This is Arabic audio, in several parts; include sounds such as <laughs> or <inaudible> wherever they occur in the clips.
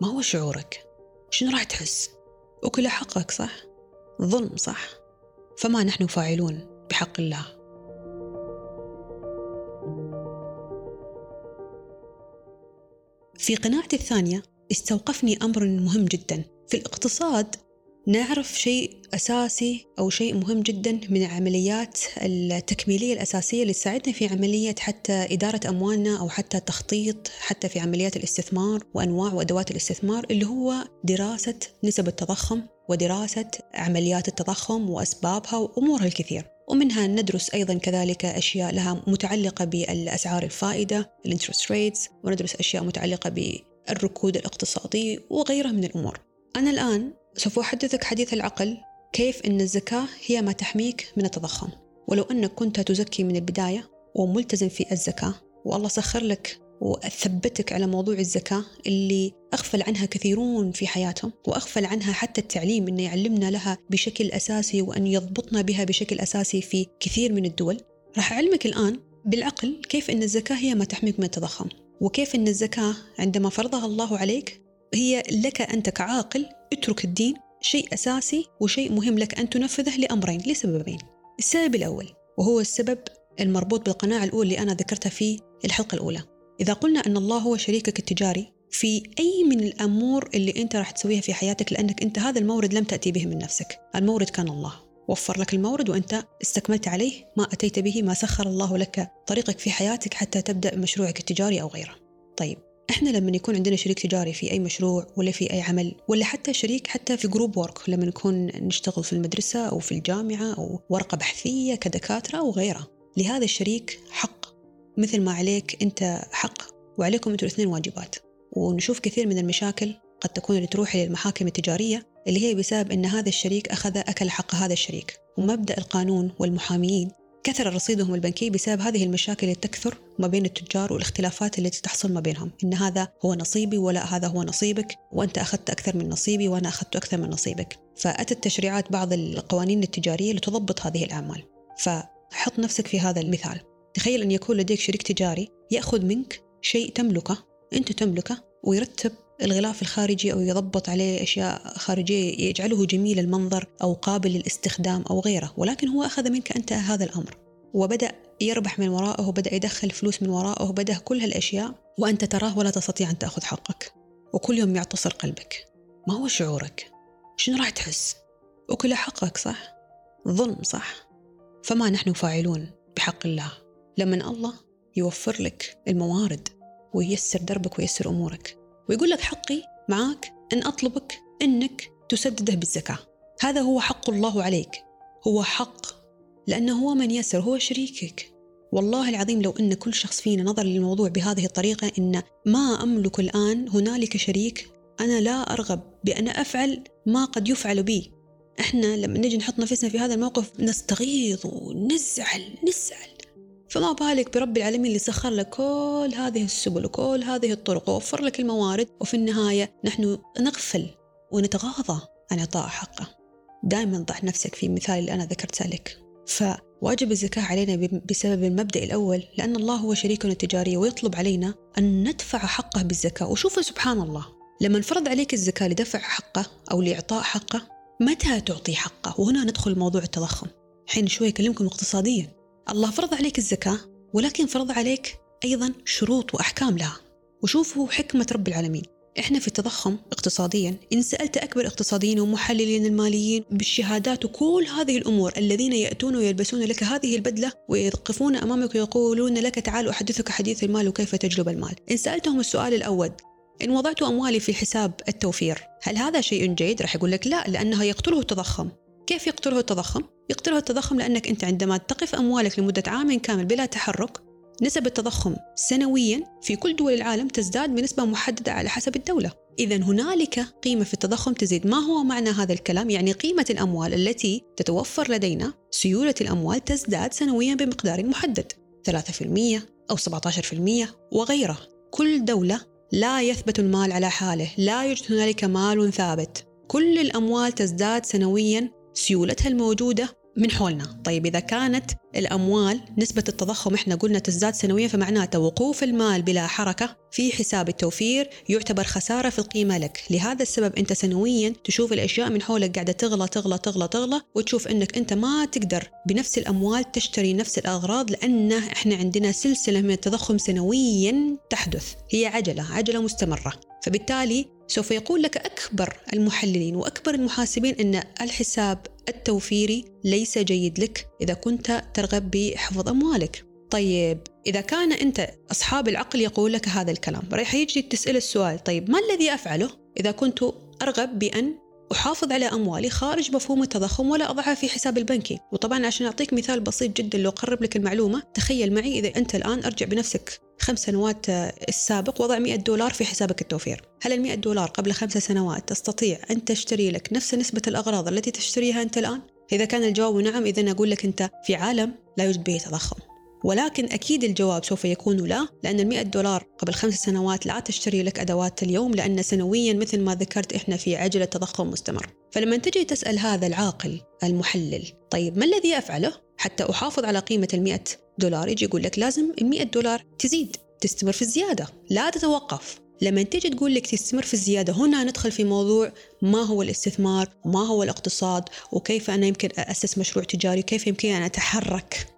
ما هو شعورك؟ شنو راح تحس؟ وكل حقك صح؟ ظلم صح؟ فما نحن فاعلون بحق الله. في قناعتي الثانية استوقفني أمر مهم جدا. في الاقتصاد نعرف شيء أساسي أو شيء مهم جدا من العمليات التكميلية الأساسية اللي تساعدنا في عملية حتى إدارة أموالنا أو حتى تخطيط حتى في عمليات الاستثمار وأنواع وأدوات الاستثمار اللي هو دراسة نسب التضخم ودراسة عمليات التضخم وأسبابها وأمورها الكثير. ومنها ندرس أيضا كذلك أشياء لها متعلقة بالأسعار الفائدة ال interest rates وندرس أشياء متعلقة بالركود الاقتصادي وغيرها من الأمور. أنا الآن سوف أحدثك حديث العقل كيف أن الزكاة هي ما تحميك من التضخم. ولو أنك كنت تزكي من البداية وملتزم في الزكاة والله سخر لك وأثبتك على موضوع الزكاة اللي أغفل عنها كثيرون في حياتهم وأغفل عنها حتى التعليم أنه يعلمنا لها بشكل أساسي وأن يضبطنا بها بشكل أساسي في كثير من الدول. راح أعلمك الآن بالعقل كيف أن الزكاة هي ما تحميك من التضخم وكيف أن الزكاة عندما فرضها الله عليك هي لك أنت كعاقل اترك الدين شيء أساسي وشيء مهم لك أن تنفذه لأمرين لسببين. السبب الأول وهو السبب المربوط بالقناعة الأولى اللي أنا ذكرتها في الحلقة الأولى. إذا قلنا أن الله هو شريكك التجاري في أي من الأمور اللي أنت راح تسويها في حياتك لأنك أنت هذا المورد لم تأتي به من نفسك. المورد كان الله. وفر لك المورد وأنت استكملت عليه ما أتيت به ما سخر الله لك طريقك في حياتك حتى تبدأ مشروعك التجاري أو غيره. طيب إحنا لما يكون عندنا شريك تجاري في أي مشروع ولا في أي عمل ولا حتى شريك حتى في group work لما نكون نشتغل في المدرسة أو في الجامعة أو ورقة بحثية كدكاترة أو غيرها. لهذا الشريك حق. مثل ما عليك أنت حق وعليكم أنتم الاثنين واجبات. ونشوف كثير من المشاكل قد تكون اللي تروح للمحاكم التجارية اللي هي بسبب إن هذا الشريك أخذ أكل حق هذا الشريك. ومبدأ القانون والمحاميين كثر رصيدهم البنكي بسبب هذه المشاكل اللي تكثر ما بين التجار والاختلافات التي تحصل ما بينهم. إن هذا هو نصيبي ولا هذا هو نصيبك وأنت أخذت أكثر من نصيبي وأنا أخذت أكثر من نصيبك. فأتت تشريعات بعض القوانين التجارية لتضبط هذه الأعمال. فحط نفسك في هذا المثال. تخيل أن يكون لديك شريك تجاري يأخذ منك شيء تملكه أنت تملكه ويرتب الغلاف الخارجي أو يضبط عليه أشياء خارجية يجعله جميل المنظر أو قابل للاستخدام أو غيره ولكن هو أخذ منك أنت هذا الأمر وبدأ يربح من وراءه وبدأ يدخل فلوس من وراءه وبدأ كل هالأشياء وأنت تراه ولا تستطيع أن تأخذ حقك وكل يوم يعتصر قلبك ما هو شعورك؟ شنو راح تحس؟ وكل حقك صح؟ ظلم صح؟ فما نحن فاعلون بحق الله لما الله يوفر لك الموارد وييسر دربك وييسر أمورك ويقول لك حقي معاك أن أطلبك أنك تسدده بالزكاة. هذا هو حق الله عليك. هو حق لأنه هو من يسر هو شريكك. والله العظيم لو أن كل شخص فينا نظر للموضوع بهذه الطريقة أن ما أملك الآن هنالك شريك أنا لا أرغب بأن أفعل ما قد يفعل بي. إحنا لما نجي نحط نفسنا في هذا الموقف نستغيظ ونزعل نزعل. فما بالك برب العالمين اللي سخر لك كل هذه السبل وكل هذه الطرق ووفر لك الموارد وفي النهاية نحن نغفل ونتغاضى عن إعطاء حقه. دائما ضع نفسك في المثال اللي أنا ذكرته لك. فواجب الزكاة علينا بسبب المبدأ الأول لأن الله هو شريكنا التجاري ويطلب علينا أن ندفع حقه بالزكاة. وشوفوا سبحان الله لما فرض عليك الزكاة لدفع حقه أو لإعطاء حقه متى تعطي حقه؟ وهنا ندخل موضوع التضخم. حين شوي أكلمكم اقتصاديا. الله فرض عليك الزكاة ولكن فرض عليك أيضا شروط وأحكام لها. وشوفوا حكمة رب العالمين. إحنا في التضخم اقتصاديا. إن سألت أكبر اقتصاديين ومحللين الماليين بالشهادات وكل هذه الأمور الذين يأتون ويلبسون لك هذه البدلة ويقفون أمامك ويقولون لك تعال أحدثك حديث المال وكيف تجلب المال. إن سألتهم السؤال الأول إن وضعت أموالي في حساب التوفير هل هذا شيء جيد؟ راح يقول لك لا لأنها يقتله التضخم. كيف يقتله التضخم؟ يقتله التضخم لأنك أنت عندما تقف أموالك لمدة عام كامل بلا تحرك نسب التضخم سنويا في كل دول العالم تزداد بنسبة محددة على حسب الدولة. إذا هنالك قيمة في التضخم تزيد. ما هو معنى هذا الكلام؟ يعني قيمة الأموال التي تتوفر لدينا سيولة الأموال تزداد سنويا بمقدار محدد. 3% أو 17% وغيره. كل دولة لا يثبت المال على حاله. لا يوجد هنالك مال ثابت. كل الأموال تزداد سنويا سيولتها الموجودة من حولنا. طيب إذا كانت الأموال نسبة التضخم إحنا قلنا تزداد سنويا فمعناته وقوف المال بلا حركة في حساب التوفير يعتبر خسارة في القيمة لك. لهذا السبب أنت سنويا تشوف الأشياء من حولك قاعدة تغلى تغلى تغلى تغلى وتشوف أنك أنت ما تقدر بنفس الأموال تشتري نفس الأغراض لأن إحنا عندنا سلسلة من التضخم سنويا تحدث. هي عجلة عجلة مستمرة. فبالتالي سوف يقول لك أكبر المحللين وأكبر المحاسبين أن الحساب التوفيري ليس جيد لك إذا كنت ترغب بحفظ أموالك. طيب إذا كان أنت أصحاب العقل يقول لك هذا الكلام راح يجي تسأل السؤال طيب ما الذي أفعله إذا كنت أرغب بأن أحافظ على أموالي خارج مفهوم التضخم ولا أضعها في حساب البنكي؟ وطبعا عشان أعطيك مثال بسيط جدا لو أقرب لك المعلومة تخيل معي إذا أنت الآن أرجع بنفسك. خمس سنوات السابق وضع 100 دولار في حسابك التوفير. هل ال 100 دولار قبل خمس سنوات تستطيع أن تشتري لك نفس نسبة الأغراض التي تشتريها أنت الآن؟ إذا كان الجواب نعم إذا أقول لك أنت في عالم لا يوجد به تضخم. ولكن أكيد الجواب سوف يكون لا لأن المئة دولار قبل خمس سنوات لا تشتري لك أدوات اليوم لأن سنويا مثل ما ذكرت إحنا في عجلة تضخم مستمر. فلما تجي تسأل هذا العاقل المحلل طيب ما الذي أفعله حتى أحافظ على قيمة المئة دولار يجي يقول لك لازم المئة دولار تزيد تستمر في الزيادة. لا تتوقف. لما تيجي تقول لك تستمر في الزيادة هنا ندخل في موضوع ما هو الاستثمار وما هو الاقتصاد وكيف أنا يمكن أسس مشروع تجاري كيف يمكن أن أتحرك.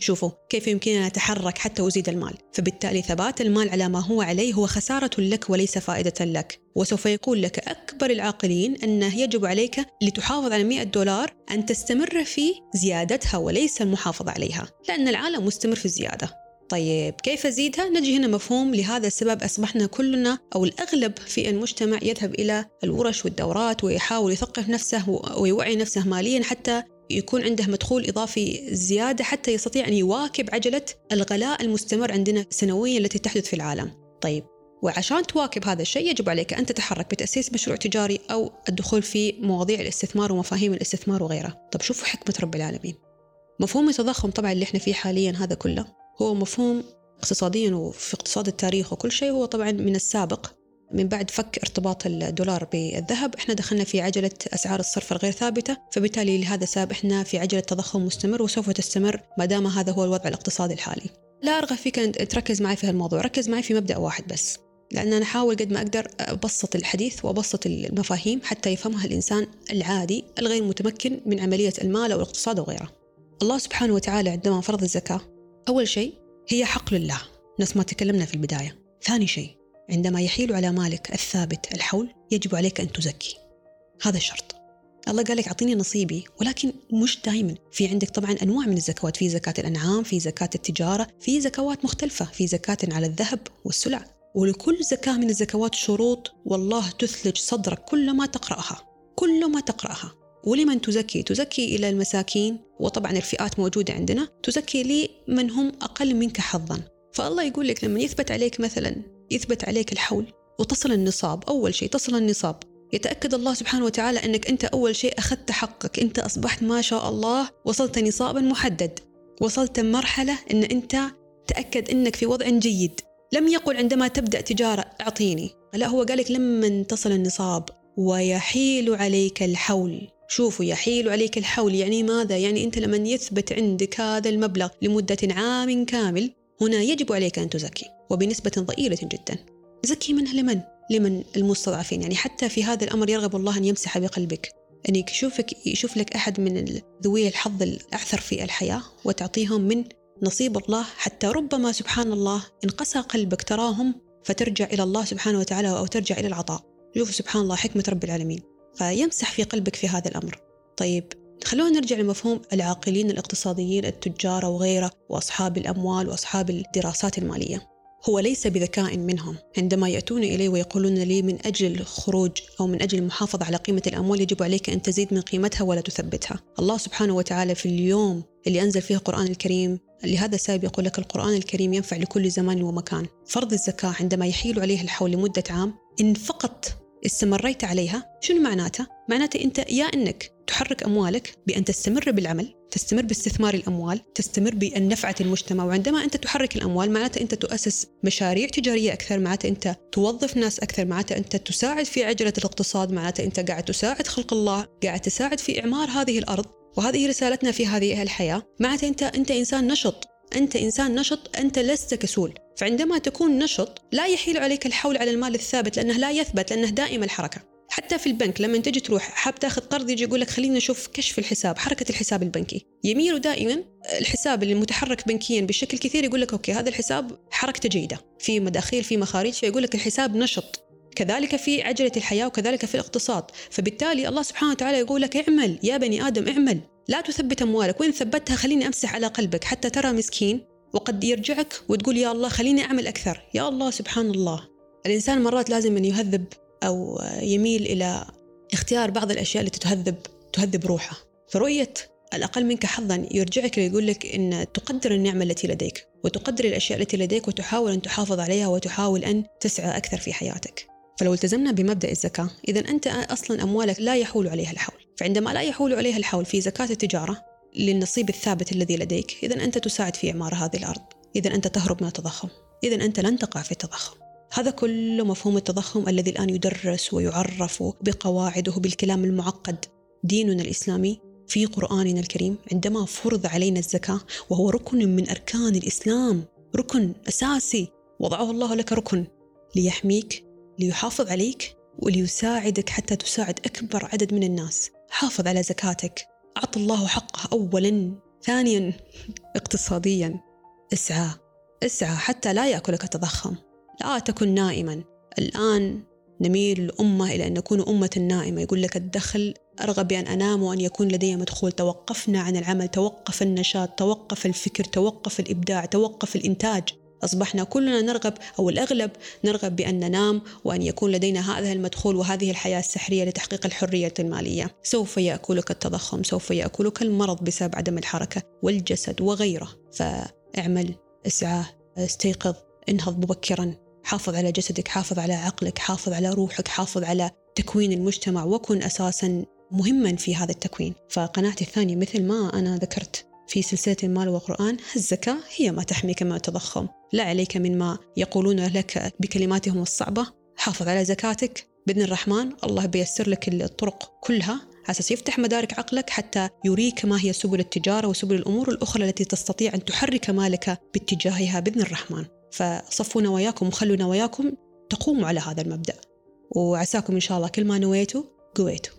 شوفوا كيف يمكننا أن نتحرك حتى أزيد المال؟ فبالتالي ثبات المال على ما هو عليه هو خسارة لك وليس فائدة لك. وسوف يقول لك أكبر العاقلين أنه يجب عليك لتحافظ على 100 دولار أن تستمر في زيادتها وليس المحافظة عليها لأن العالم مستمر في الزيادة. طيب كيف أزيدها؟ نجي هنا مفهوم لهذا السبب أصبحنا كلنا أو الأغلب في المجتمع يذهب إلى الورش والدورات ويحاول يثقف نفسه ويوعي نفسه ماليا حتى يكون عنده مدخول إضافي زيادة حتى يستطيع أن يواكب عجلة الغلاء المستمر عندنا سنويا التي تحدث في العالم. طيب وعشان تواكب هذا الشيء يجب عليك أن تتحرك بتأسيس مشروع تجاري أو الدخول في مواضيع الاستثمار ومفاهيم الاستثمار وغيرها. طب شوفوا حكمة رب العالمين. مفهوم التضخم طبعا اللي إحنا فيه حاليا هذا كله هو مفهوم اقتصاديا وفي اقتصاد التاريخ وكل شيء هو طبعا من السابق. من بعد فك ارتباط الدولار بالذهب. إحنا دخلنا في عجلة أسعار الصرف الغير ثابتة فبالتالي لهذا السبب إحنا في عجلة تضخم مستمر وسوف تستمر ما دام هذا هو الوضع الاقتصادي الحالي. لا أرغب فيك أن تركز معي في هالموضوع ركز معي في مبدأ واحد بس لأن أنا أحاول قد ما أقدر أبسط الحديث وأبسط المفاهيم حتى يفهمها الإنسان العادي الغير متمكن من عملية المال أو الاقتصاد وغيره الله سبحانه وتعالى عندما فرض الزكاة أول شيء هي حق لله. نفس ما تكلمنا في البداية. ثاني شيء عندما يحيل على مالك الثابت الحول يجب عليك أن تزكي. هذا الشرط الله قال لك أعطيني نصيبي ولكن مش دائما في عندك طبعا أنواع من الزكوات في زكاة الأنعام في زكاة التجارة في زكوات مختلفة في زكاة على الذهب والسلع. ولكل زكاة من الزكوات شروط والله تثلج صدرك كل ما تقرأها. كل ما تقرأها. ولمن تزكي؟ تزكي إلى المساكين وطبعا الفئات موجودة عندنا. تزكي لمن هم أقل منك حظا. فالله يقول لك لما يثبت عليك مثلا يثبت عليك الحول وتصل النصاب أول شيء تصل النصاب. يتأكد الله سبحانه وتعالى أنك أنت أول شيء أخذت حقك. أنت أصبحت ما شاء الله وصلت نصابا محدد. وصلت مرحلة أن أنت تأكد أنك في وضع جيد. لم يقل عندما تبدأ تجارة أعطيني. لا هو قال لك لما تصل النصاب ويحيل عليك الحول. شوفوا يحيل عليك الحول يعني ماذا؟ يعني أنت لما يثبت عندك هذا المبلغ لمدة عام كامل هنا يجب عليك أن تزكي وبنسبة ضئيلة جدا. زكي منها لمن؟ لمن المستضعفين يعني حتى في هذا الأمر يرغب الله أن يمسح بقلبك. أن يشوفك يشوف لك أحد من ذوي الحظ الأعثر في الحياة وتعطيهم من نصيب الله حتى ربما سبحان الله إن قسى قلبك تراهم فترجع إلى الله سبحانه وتعالى أو ترجع إلى العطاء. شوف سبحان الله حكمة رب العالمين. فيمسح في قلبك في هذا الأمر. طيب خلونا نرجع لمفهوم العاقلين الاقتصاديين التجار وغيره وأصحاب الأموال وأصحاب الدراسات المالية. هو ليس بذكاء منهم. عندما يأتون إلي ويقولون لي من أجل الخروج أو من أجل المحافظة على قيمة الأموال يجب عليك أن تزيد من قيمتها ولا تثبتها. الله سبحانه وتعالى في اليوم اللي أنزل فيه القرآن الكريم لهذا السبب يقول لك القرآن الكريم ينفع لكل زمان ومكان. فرض الزكاة عندما يحيل عليه الحول لمدة عام إن فقط استمريت عليها شنو معناته؟ معناته أنت يا أنك تحرك أموالك بأن تستمر بالعمل تستمر باستثمار الأموال تستمر بأن المجتمع وعندما أنت تحرك الأموال معناته أنت تؤسس مشاريع تجارية أكثر معناته أنت توظف ناس أكثر معناته أنت تساعد في عجلة الاقتصاد معناته أنت قاعد تساعد خلق الله قاعد تساعد في إعمار هذه الأرض وهذه رسالتنا في هذه الحياة معناته أنت أنت إنسان نشط أنت إنسان نشط أنت لست كسول. فعندما تكون نشط لا يحيل عليك الحول على المال الثابت لأنه لا يثبت لأنه دائم الحركة. حتى في البنك لما تجي تروح حاب تاخذ قرض يجي يقول لك خلينا نشوف كشف الحساب حركة الحساب البنكي. يميل دائما الحساب اللي متحرك بنكيا بشكل كثير يقول لك أوكي هذا الحساب حركته جيدة. في مداخيل في مخارج فيقول لك الحساب نشط. كذلك في عجلة الحياة وكذلك في الاقتصاد. فبالتالي الله سبحانه وتعالى يقول لك اعمل يا بني آدم اعمل. لا تثبت أموالك وين ثبتها خليني أمسح على قلبك حتى ترى مسكين وقد يرجعك وتقول يا الله خليني أعمل أكثر. يا الله سبحان الله. الإنسان مرات لازم أن يهذب أو يميل إلى اختيار بعض الأشياء التي تهذب تهذب روحه. فرؤية الأقل منك حظا يرجعك ليقول لك أن تقدر النعمة التي لديك وتقدر الأشياء التي لديك وتحاول أن تحافظ عليها وتحاول أن تسعى أكثر في حياتك. فلو التزمنا بمبدأ الزكاة إذا أنت أصلا أموالك لا يحول عليها الحول. فعندما لا يحول عليها الحول في زكاة التجارة للنصيب الثابت الذي لديك إذا أنت تساعد في إعمار هذه الأرض. إذا أنت تهرب من التضخم. إذا أنت لن تقع في التضخم. هذا كله مفهوم التضخم الذي الآن يدرس ويعرف بقواعده بالكلام المعقد. ديننا الإسلامي في قرآننا الكريم عندما فرض علينا الزكاة وهو ركن من أركان الإسلام ركن أساسي. وضعه الله لك ركن ليحميك ليحافظ عليك وليساعدك حتى تساعد أكبر عدد من الناس. حافظ على زكاتك. أعط الله حقه أولا ثانيا <laughs> اقتصاديا. اسعى اسعى حتى لا يأكلك التضخم لا تكن نائما. الآن نميل الأمة إلى أن نكون أمة نائمة. يقول لك الدخل أرغب بأن أنام وأن يكون لدي مدخول. توقفنا عن العمل توقف النشاط توقف الفكر توقف الإبداع توقف الإنتاج. أصبحنا كلنا نرغب أو الأغلب نرغب بأن ننام وأن يكون لدينا هذا المدخول وهذه الحياة السحرية لتحقيق الحرية المالية. سوف يأكلك التضخم سوف يأكلك المرض بسبب عدم الحركة والجسد وغيره. فاعمل اسعى استيقظ انهض مبكرا. حافظ على جسدك حافظ على عقلك حافظ على روحك حافظ على تكوين المجتمع وكن أساسا مهما في هذا التكوين. فقناعتي الثانية مثل ما أنا ذكرت في سلسلة المال والقرآن الزكاة هي ما تحميك من التضخم. لا عليك من ما يقولون لك بكلماتهم الصعبة. حافظ على زكاتك. بإذن الرحمن الله بيسر لك الطرق كلها. على أساس يفتح مدارك عقلك حتى يريك ما هي سبل التجارة وسبل الأمور الأخرى التي تستطيع أن تحرك مالك باتجاهها. بإذن الرحمن. فصفوا نواياكم وخلوا نواياكم تقوموا على هذا المبدأ. وعساكم إن شاء الله كل ما نويتوا قويتوا.